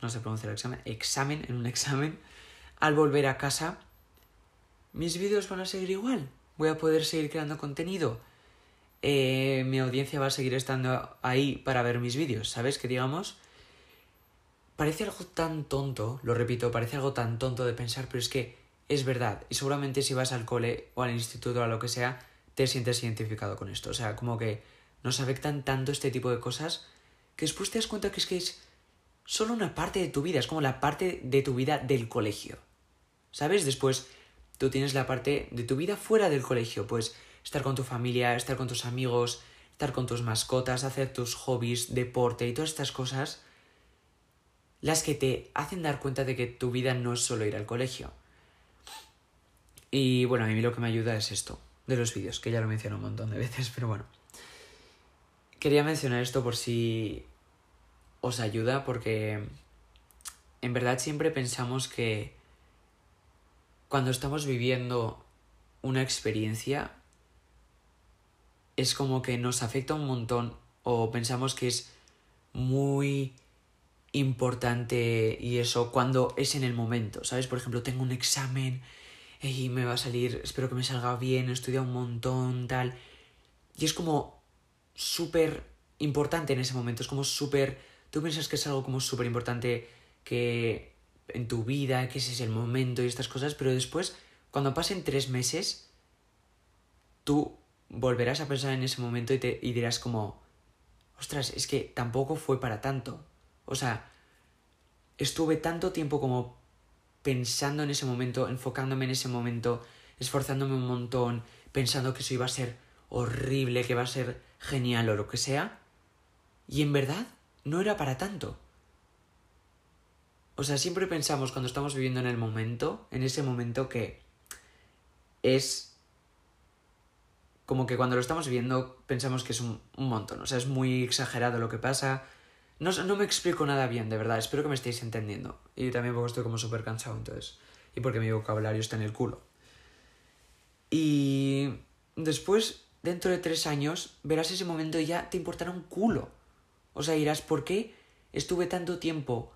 no se pronuncia el examen, examen en un examen, al volver a casa, mis vídeos van a seguir igual. Voy a poder seguir creando contenido. Eh, mi audiencia va a seguir estando ahí para ver mis vídeos, ¿sabes? Que digamos, parece algo tan tonto, lo repito, parece algo tan tonto de pensar, pero es que es verdad. Y seguramente si vas al cole o al instituto o a lo que sea, te sientes identificado con esto. O sea, como que nos afectan tanto este tipo de cosas que después te das cuenta que es que es solo una parte de tu vida, es como la parte de tu vida del colegio. ¿Sabes? Después tú tienes la parte de tu vida fuera del colegio, pues estar con tu familia, estar con tus amigos, estar con tus mascotas, hacer tus hobbies, deporte y todas estas cosas, las que te hacen dar cuenta de que tu vida no es solo ir al colegio. Y bueno, a mí lo que me ayuda es esto, de los vídeos, que ya lo menciono un montón de veces, [LAUGHS] pero bueno. Quería mencionar esto por si os ayuda, porque en verdad siempre pensamos que cuando estamos viviendo una experiencia es como que nos afecta un montón o pensamos que es muy importante y eso cuando es en el momento, ¿sabes? Por ejemplo, tengo un examen y me va a salir, espero que me salga bien, he estudiado un montón, tal. Y es como súper importante en ese momento, es como súper... Tú piensas que es algo como súper importante que en tu vida, que ese es el momento y estas cosas, pero después, cuando pasen tres meses, tú volverás a pensar en ese momento y, te, y dirás como, ostras, es que tampoco fue para tanto. O sea, estuve tanto tiempo como pensando en ese momento, enfocándome en ese momento, esforzándome un montón, pensando que eso iba a ser horrible, que va a ser genial o lo que sea, y en verdad no era para tanto. O sea, siempre pensamos cuando estamos viviendo en el momento, en ese momento que es como que cuando lo estamos viviendo pensamos que es un, montón, o sea, es muy exagerado lo que pasa. No, no me explico nada bien, de verdad, espero que me estéis entendiendo. Y también porque estoy como súper cansado, entonces. Y porque mi vocabulario está en el culo. Y después dentro de tres años verás ese momento y ya te importará un culo. O sea, dirás, ¿por qué estuve tanto tiempo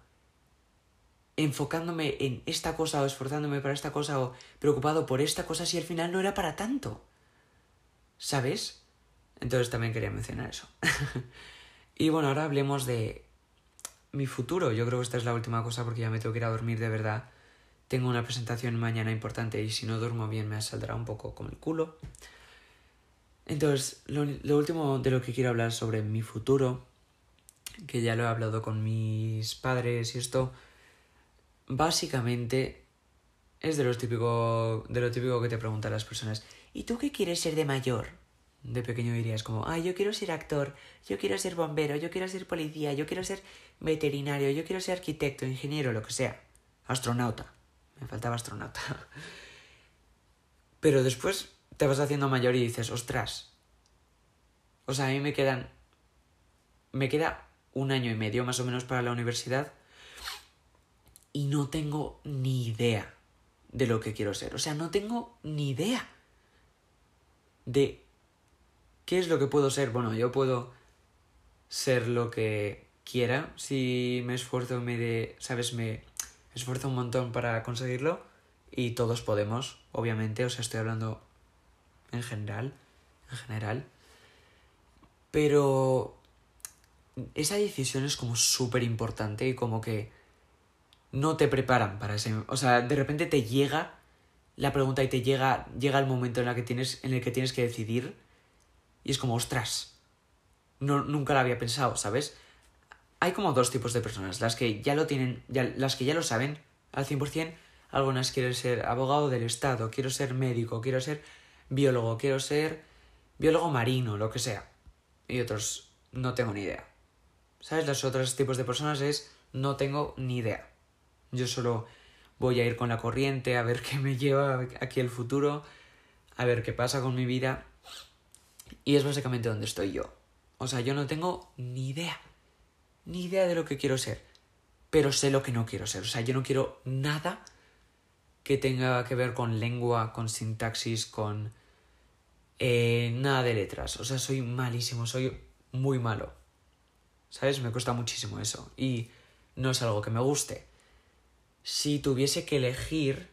enfocándome en esta cosa o esforzándome para esta cosa o preocupado por esta cosa si al final no era para tanto? ¿Sabes? Entonces también quería mencionar eso. [LAUGHS] y bueno, ahora hablemos de mi futuro. Yo creo que esta es la última cosa porque ya me tengo que ir a dormir de verdad. Tengo una presentación mañana importante y si no duermo bien me saldrá un poco como el culo. Entonces, lo, último de lo que quiero hablar sobre mi futuro, que ya lo he hablado con mis padres y esto, básicamente es de, los típico, de lo típico que te preguntan las personas. ¿Y tú qué quieres ser de mayor? De pequeño dirías como, ay, yo quiero ser actor, yo quiero ser bombero, yo quiero ser policía, yo quiero ser veterinario, yo quiero ser arquitecto, ingeniero, lo que sea. Astronauta. Me faltaba astronauta. Pero después te vas haciendo mayor y dices, ostras. O sea, a mí me quedan... Me queda un año y medio más o menos para la universidad y no tengo ni idea de lo que quiero ser. O sea, no tengo ni idea de qué es lo que puedo ser. Bueno, yo puedo ser lo que quiera si me esfuerzo, me de, sabes, me esfuerzo un montón para conseguirlo y todos podemos, obviamente, o sea, estoy hablando en general, en general. Pero esa decisión es como súper importante y como que no te preparan para ese... O sea, de repente te llega la pregunta y te llega, llega el momento en, la que tienes, en el que tienes que decidir y es como, ostras, no, nunca lo había pensado, ¿sabes? Hay como dos tipos de personas, las que ya lo tienen, ya, las que ya lo saben al 100%, algunas quieren ser abogado del Estado, quiero ser médico, quiero ser biólogo, quiero ser biólogo marino, lo que sea. Y otros, no tengo ni idea. ¿Sabes? Los otros tipos de personas es, no tengo ni idea. Yo solo voy a ir con la corriente, a ver [LAUGHS] qué me lleva aquí el futuro, a ver qué pasa con mi vida. Y es básicamente donde estoy yo. O sea, yo no tengo ni idea, ni idea de lo que quiero ser, pero sé lo que no quiero ser. O sea, yo no quiero nada que tenga que ver con lengua, con sintaxis, con eh, nada de letras. O sea, soy malísimo, soy muy malo. ¿Sabes? Me cuesta muchísimo eso. Y no es algo que me guste si tuviese que elegir,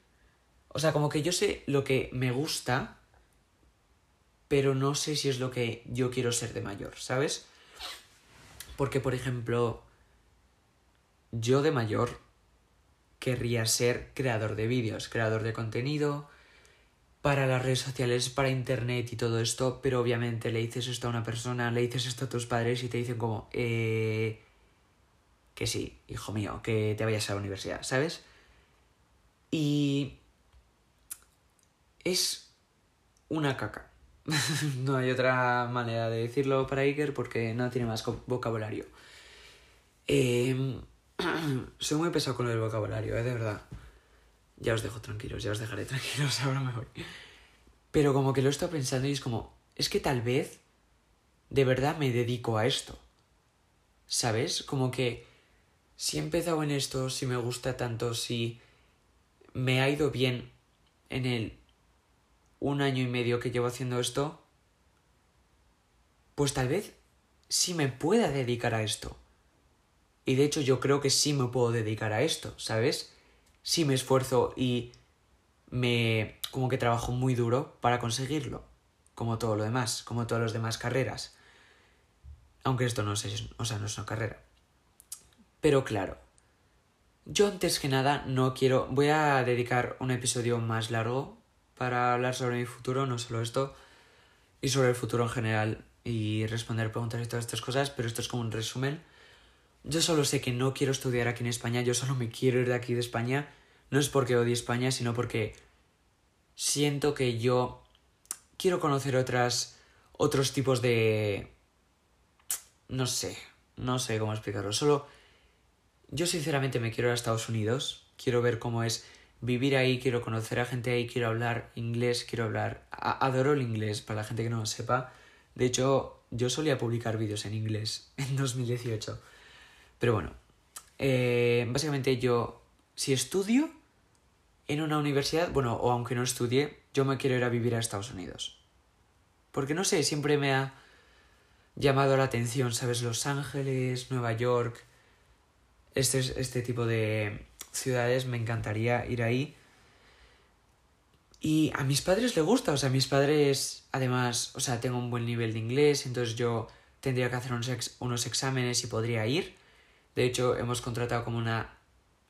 o sea, como que yo sé lo que me gusta, pero no sé si es lo que yo quiero ser de mayor, ¿sabes? Porque, por ejemplo, yo de mayor querría ser creador de vídeos, creador de contenido para las redes sociales, para internet y todo esto, pero obviamente le dices esto a una persona, le dices esto a tus padres y te dicen como, eh, que sí, hijo mío, que te vayas a la universidad, ¿sabes? Y es una caca. [LAUGHS] no hay otra manera de decirlo para Iker porque no tiene más vocabulario. Em, [CLEARS THROAT] soy muy pesado con el vocabulario, ¿eh? de verdad. Ya os dejo tranquilos, ya os dejaré [LAUGHS] tranquilos, ahora me voy. Pero como que lo estado pensando y es como, es que tal vez de verdad me dedico a esto. ¿Sabes? Como que si he empezado en esto, si me gusta tanto, si me ha ido bien en el un año y medio que llevo haciendo esto, pues tal vez sí me pueda dedicar a esto. Y de hecho yo creo que sí me puedo dedicar a esto, ¿sabes? Sí me esfuerzo y me como que trabajo muy duro para conseguirlo, como todo lo demás, como todas las demás carreras. Aunque esto no es, o sea, no es una carrera. Pero claro, yo antes que nada no quiero, voy a dedicar un episodio más largo para hablar sobre mi futuro, no solo esto, y sobre el futuro en general y responder preguntas y todas estas cosas, pero esto es como un resumen. Yo solo sé que no quiero estudiar aquí en España, yo solo me quiero ir de aquí de España. No es porque odie España, sino porque siento que yo quiero conocer otras otros tipos de no sé, no sé cómo explicarlo, solo yo sinceramente me quiero ir a Estados Unidos, quiero ver cómo es vivir ahí, quiero conocer a gente ahí, quiero hablar inglés, quiero hablar... adoro el inglés, para la gente que no lo sepa. De hecho, yo solía publicar vídeos en inglés [LAUGHS] en 2018. Pero bueno, eh, básicamente yo, si estudio en una universidad, bueno, o aunque no estudie, yo me quiero ir a vivir a Estados Unidos. Porque no sé, siempre me ha llamado la atención, ¿sabes? Los Ángeles, Nueva York, este, este tipo de ciudades me encantaría ir ahí. Y a mis padres les gusta, o sea, mis padres, además, o sea, tengo un buen nivel de inglés, entonces yo tendría que hacer unos, unos exámenes y podría ir. De hecho, hemos contratado como una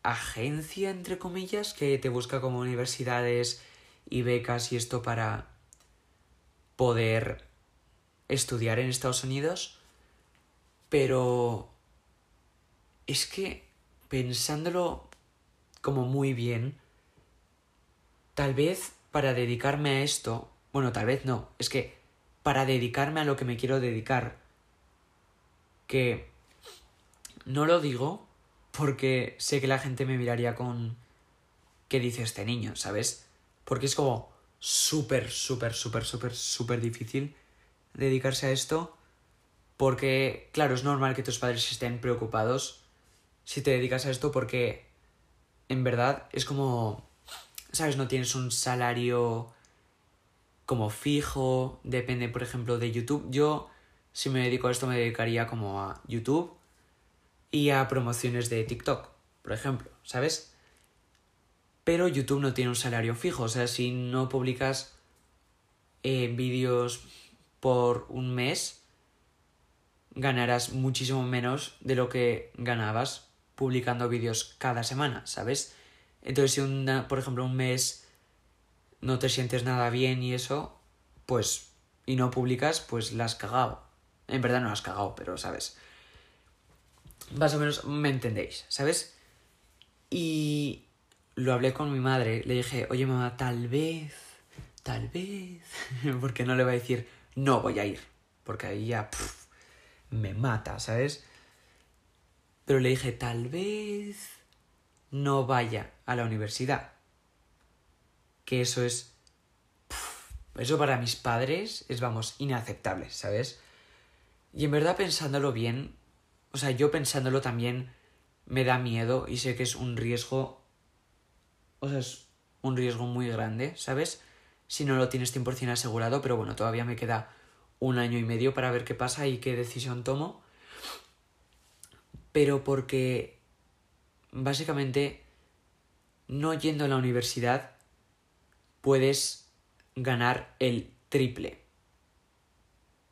agencia, entre comillas, que te busca como universidades y becas y esto para poder estudiar en Estados Unidos. Pero es que pensándolo como muy bien, tal vez para dedicarme a esto, bueno, tal vez no, es que para dedicarme a lo que me quiero dedicar, que no lo digo porque sé que la gente me miraría con... ¿Qué dice este niño? ¿Sabes? Porque es como súper, súper, súper, súper, súper difícil dedicarse a esto. Porque, claro, es normal que tus padres estén preocupados si te dedicas a esto porque en verdad es como, ¿sabes? No tienes un salario como fijo, depende, por ejemplo, de YouTube. Yo, si me dedico a esto, me dedicaría como a YouTube y a promociones de TikTok, por ejemplo, ¿sabes? Pero YouTube no tiene un salario fijo, o sea, si no publicas eh, vídeos por un mes, ganarás muchísimo menos de lo que ganabas publicando vídeos cada semana, ¿sabes? Entonces, si una, por ejemplo un mes no te sientes nada bien y eso, pues, y no publicas, pues la has cagado. En verdad no la has cagado, pero, ¿sabes? Más o menos me entendéis, ¿sabes? Y lo hablé con mi madre, le dije, oye mamá, tal vez, tal vez, [LAUGHS] porque no le va a decir, no voy a ir, porque ahí ya me mata, ¿sabes? Pero le dije, tal vez no vaya a la universidad. Que eso es... eso para mis padres es, vamos, inaceptable, ¿sabes? Y en verdad pensándolo bien, o sea, yo pensándolo también me da miedo y sé que es un riesgo, o sea, es un riesgo muy grande, ¿sabes? Si no lo tienes 100% asegurado, pero bueno, todavía me queda un año y medio para ver qué pasa y qué decisión tomo. Pero porque básicamente no yendo a la universidad puedes ganar el triple.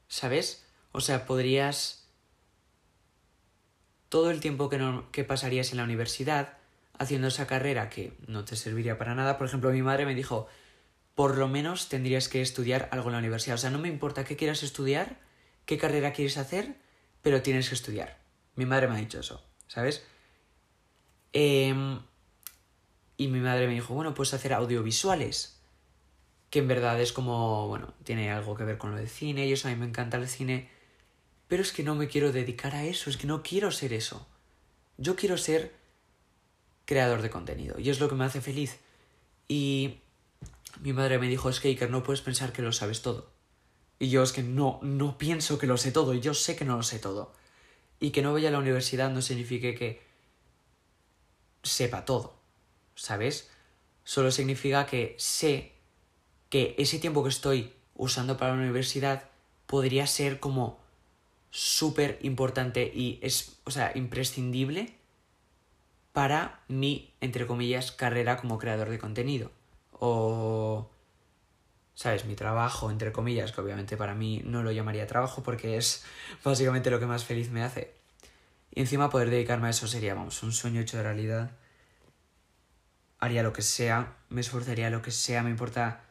¿Sabes? O sea, podrías todo el tiempo que, no, que pasarías en la universidad haciendo esa carrera que no te serviría para nada. Por ejemplo, mi madre me dijo, por lo menos tendrías que estudiar algo en la universidad. O sea, no me importa qué quieras estudiar, qué carrera quieres hacer, pero tienes que estudiar. Mi madre me ha dicho eso, ¿sabes? Em, y mi madre me dijo, bueno, puedes hacer audiovisuales, que en verdad es como, bueno, tiene algo que ver con lo del cine y eso, a mí me encanta el cine pero es que no me quiero dedicar a eso, es que no quiero ser eso. Yo quiero ser creador de contenido y es lo que me hace feliz. Y mi madre me dijo, es que Iker, no puedes pensar que lo sabes todo. Y yo es que no, no pienso que lo sé todo, y yo sé que no lo sé todo. Y que no vaya a la universidad no significa que sepa todo, ¿sabes? Solo significa que sé que ese tiempo que estoy usando para la universidad podría ser como súper importante y es, o sea, imprescindible para mi, entre comillas, carrera como creador de contenido. O, ¿sabes? Mi trabajo, entre comillas, que obviamente para mí no lo llamaría trabajo porque es [LAUGHS] básicamente lo que más feliz me hace. Y encima poder dedicarme a eso sería, vamos, un sueño hecho de realidad. Haría lo que sea, me esforzaría lo que sea, me importa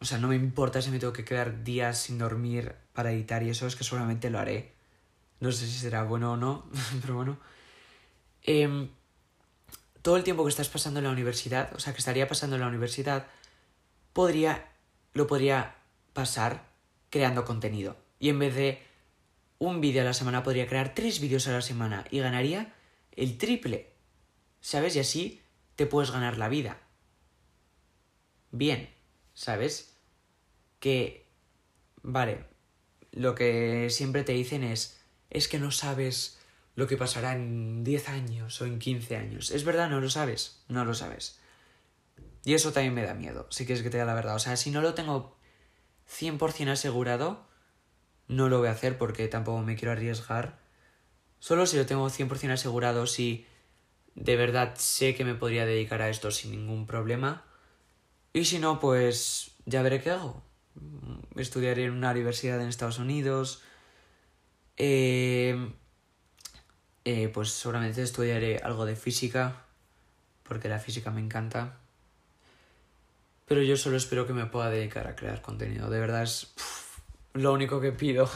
o sea, no me importa si me tengo que quedar días sin dormir para editar y eso, es que seguramente lo haré. No sé si será bueno o no, [LAUGHS] pero bueno. Em, todo el tiempo que estás pasando en la universidad, o sea, que estaría pasando en la universidad, podría, lo podría pasar creando contenido. Y en vez de un vídeo a la semana, podría crear tres vídeos a la semana y ganaría el triple. ¿Sabes? Y así te puedes ganar la vida. Bien. ¿sabes? Que, vale, lo que siempre te dicen es, es que no sabes lo que pasará en 10 años o en 15 años. Es verdad, no lo sabes, no lo sabes. Y eso también me da miedo, si quieres que te diga la verdad. O sea, si no lo tengo 100% asegurado, no lo voy a hacer porque tampoco me quiero arriesgar. Solo si lo tengo 100% asegurado, si de verdad sé que me podría dedicar a esto sin ningún problema, y si no, pues ya veré qué hago. Estudiaré en una universidad en Estados Unidos. Eh, eh, pues seguramente estudiaré algo de física, porque la física me encanta. Pero yo solo espero que me pueda dedicar a crear contenido. De verdad es lo único que pido.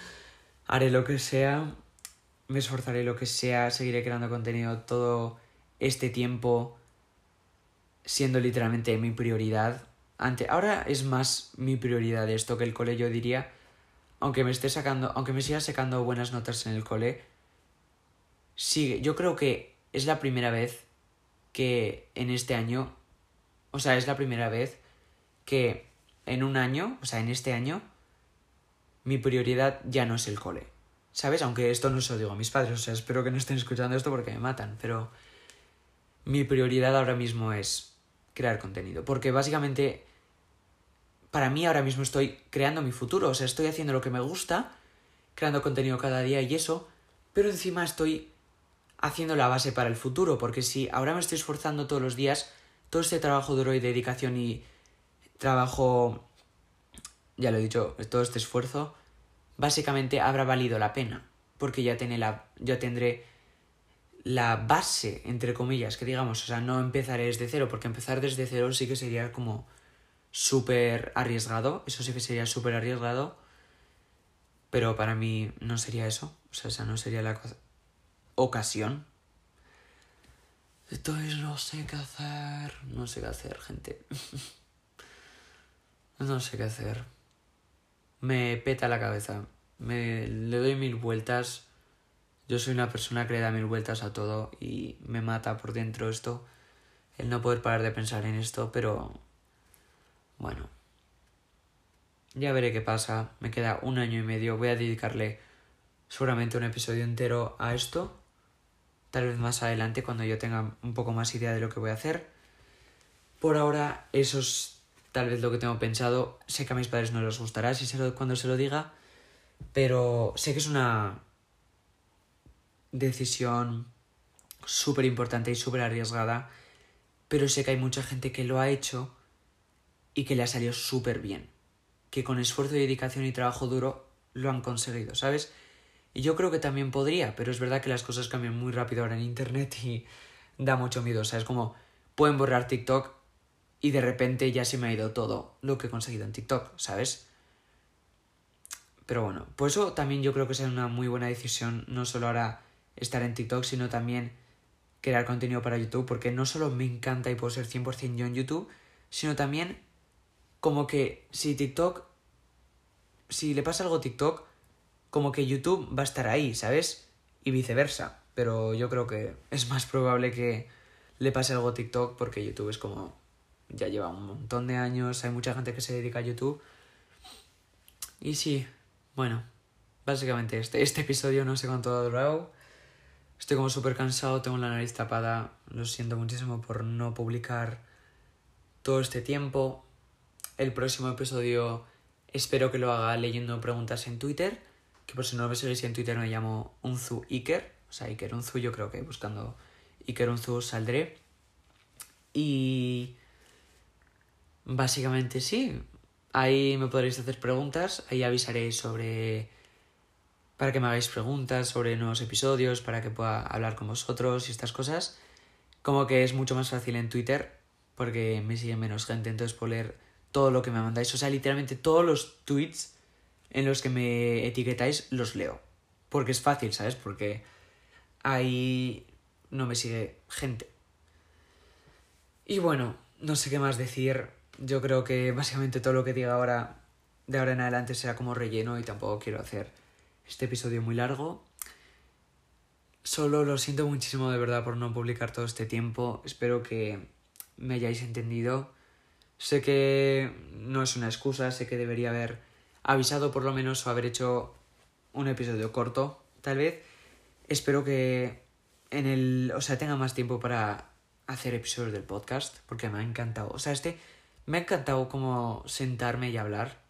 [LAUGHS] Haré lo que sea me esforzaré lo que sea, seguiré creando contenido todo este tiempo siendo literalmente mi prioridad. Ante, ahora es más mi prioridad esto que el cole, yo diría, aunque me esté sacando, aunque me siga sacando buenas notas en el cole, sigue, yo creo que es la primera vez que en este año, o sea, es la primera vez que en un año, o sea, en este año, mi prioridad ya no es el cole. ¿Sabes? Aunque esto no se lo digo a mis padres, o sea, espero que no estén escuchando esto porque me matan, pero mi prioridad ahora mismo es crear contenido, porque básicamente para mí ahora mismo estoy creando mi futuro, o sea, estoy haciendo lo que me gusta, creando contenido cada día y eso, pero encima estoy haciendo la base para el futuro, porque si ahora me estoy esforzando todos los días, todo este trabajo duro y dedicación y trabajo, ya lo he dicho, todo este esfuerzo, básicamente habrá valido la pena, porque ya, tiene la, yo tendré la base, entre comillas, que digamos, o sea, no empezaré desde cero, porque empezar desde cero sí que sería como súper arriesgado, eso sí que sería súper arriesgado, pero para mí no sería eso, o sea, no sería la ocasión. Entonces no sé qué hacer, no sé qué hacer, gente. [LAUGHS] no sé qué hacer. Me peta la cabeza, me le doy mil vueltas. Yo soy una persona que le da mil vueltas a todo y me mata por dentro esto, el no poder parar de pensar en esto, pero bueno, ya veré qué pasa, me queda un año y medio, voy a dedicarle seguramente un episodio entero a esto, tal vez más adelante cuando yo tenga un poco más idea de lo que voy a hacer. Por ahora eso es tal vez lo que tengo pensado, sé que a mis padres no les gustará si se lo, cuando se lo diga, pero sé que es una decisión súper importante y súper arriesgada, pero sé que hay mucha gente que lo ha hecho y que le ha salido súper bien, que con esfuerzo y dedicación y trabajo duro lo han conseguido, ¿sabes? Y yo creo que también podría, pero es verdad que las cosas cambian muy rápido ahora en Internet y da mucho miedo, o sea, es como pueden borrar TikTok y de repente ya se me ha ido todo lo que he conseguido en TikTok, ¿sabes? Pero bueno, pues eso también yo creo que es una muy buena decisión, no solo ahora estar en TikTok, sino también crear contenido para YouTube, porque no solo me encanta y puedo ser 100% yo en YouTube, sino también como que si TikTok, si le pasa algo a TikTok, como que YouTube va a estar ahí, ¿sabes? Y viceversa. Pero yo creo que es más probable que le pase algo a TikTok porque YouTube es como ya lleva un montón de años, hay mucha gente que se dedica a YouTube. Y sí, bueno, básicamente este, este episodio no sé cuánto ha durado. Estoy como súper cansado, tengo la nariz tapada, lo siento muchísimo por no publicar todo este tiempo. El próximo episodio espero que lo haga leyendo preguntas en Twitter, que por si no me seguís en Twitter me llamo Unzu Iker, o sea, Iker Unzu, yo creo que buscando Iker Unzu saldré. Y básicamente sí, ahí me podréis hacer preguntas, ahí avisaré sobre para que me hagáis preguntas sobre nuevos episodios, para que pueda hablar con vosotros y estas cosas. Como que es mucho más fácil en Twitter, porque me sigue menos gente, entonces puedo leer todo lo que me mandáis. O sea, literalmente todos los tweets en los que me etiquetáis los leo. Porque es fácil, ¿sabes? Porque ahí no me sigue gente. Y bueno, no sé qué más decir. Yo creo que básicamente todo lo que diga ahora, de ahora en adelante, será como relleno y tampoco quiero hacer este episodio muy largo. Solo lo siento muchísimo de verdad por no publicar todo este tiempo. Espero que me hayáis entendido. Sé que no es una excusa, sé que debería haber avisado por lo menos o haber hecho un episodio corto, tal vez. Espero que en el, o sea, tenga más tiempo para hacer episodios del podcast, porque me ha encantado. O sea, este me ha encantado como sentarme y hablar,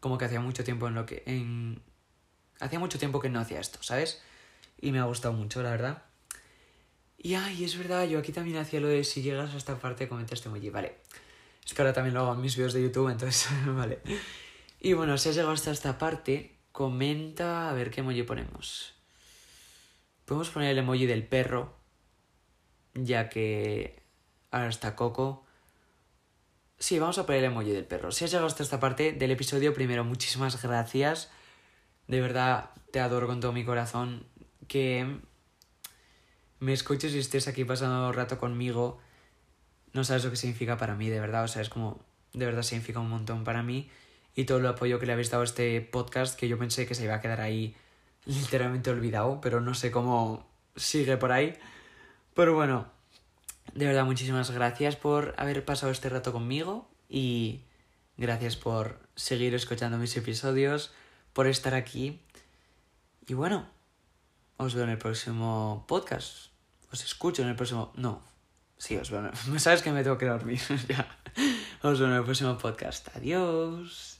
como que hacía mucho tiempo en lo que en Hacía mucho tiempo que no hacía esto, ¿sabes? Y me ha gustado mucho, la verdad. Y ay, es verdad, yo aquí también hacía lo de si llegas a esta parte comenta este emoji, vale. Es que ahora también lo hago en mis vídeos de YouTube, entonces, [LAUGHS] vale. Y bueno, si has llegado hasta esta parte, comenta a ver qué emoji ponemos. Podemos poner el emoji del perro, ya que ahora está Coco. Sí, vamos a poner el emoji del perro. Si has llegado hasta esta parte del episodio, primero, muchísimas gracias de verdad te adoro con todo mi corazón. que me escuches y estés aquí pasando rato conmigo, no sabes lo que significa para mí, de verdad. O sea, es como, de verdad significa un montón para mí. Y todo el apoyo que le habéis dado a este podcast, que yo pensé que se iba a quedar ahí literalmente olvidado, pero no sé cómo sigue por ahí. Pero bueno, de verdad, muchísimas gracias por haber pasado este rato conmigo y gracias por seguir escuchando mis episodios, por estar aquí. Y bueno, os veo en el próximo podcast. Os escucho en el próximo... No, sí, os veo. [LAUGHS] Sabes que me tengo que dormir [LAUGHS] ya. Os veo en el próximo podcast. Adiós.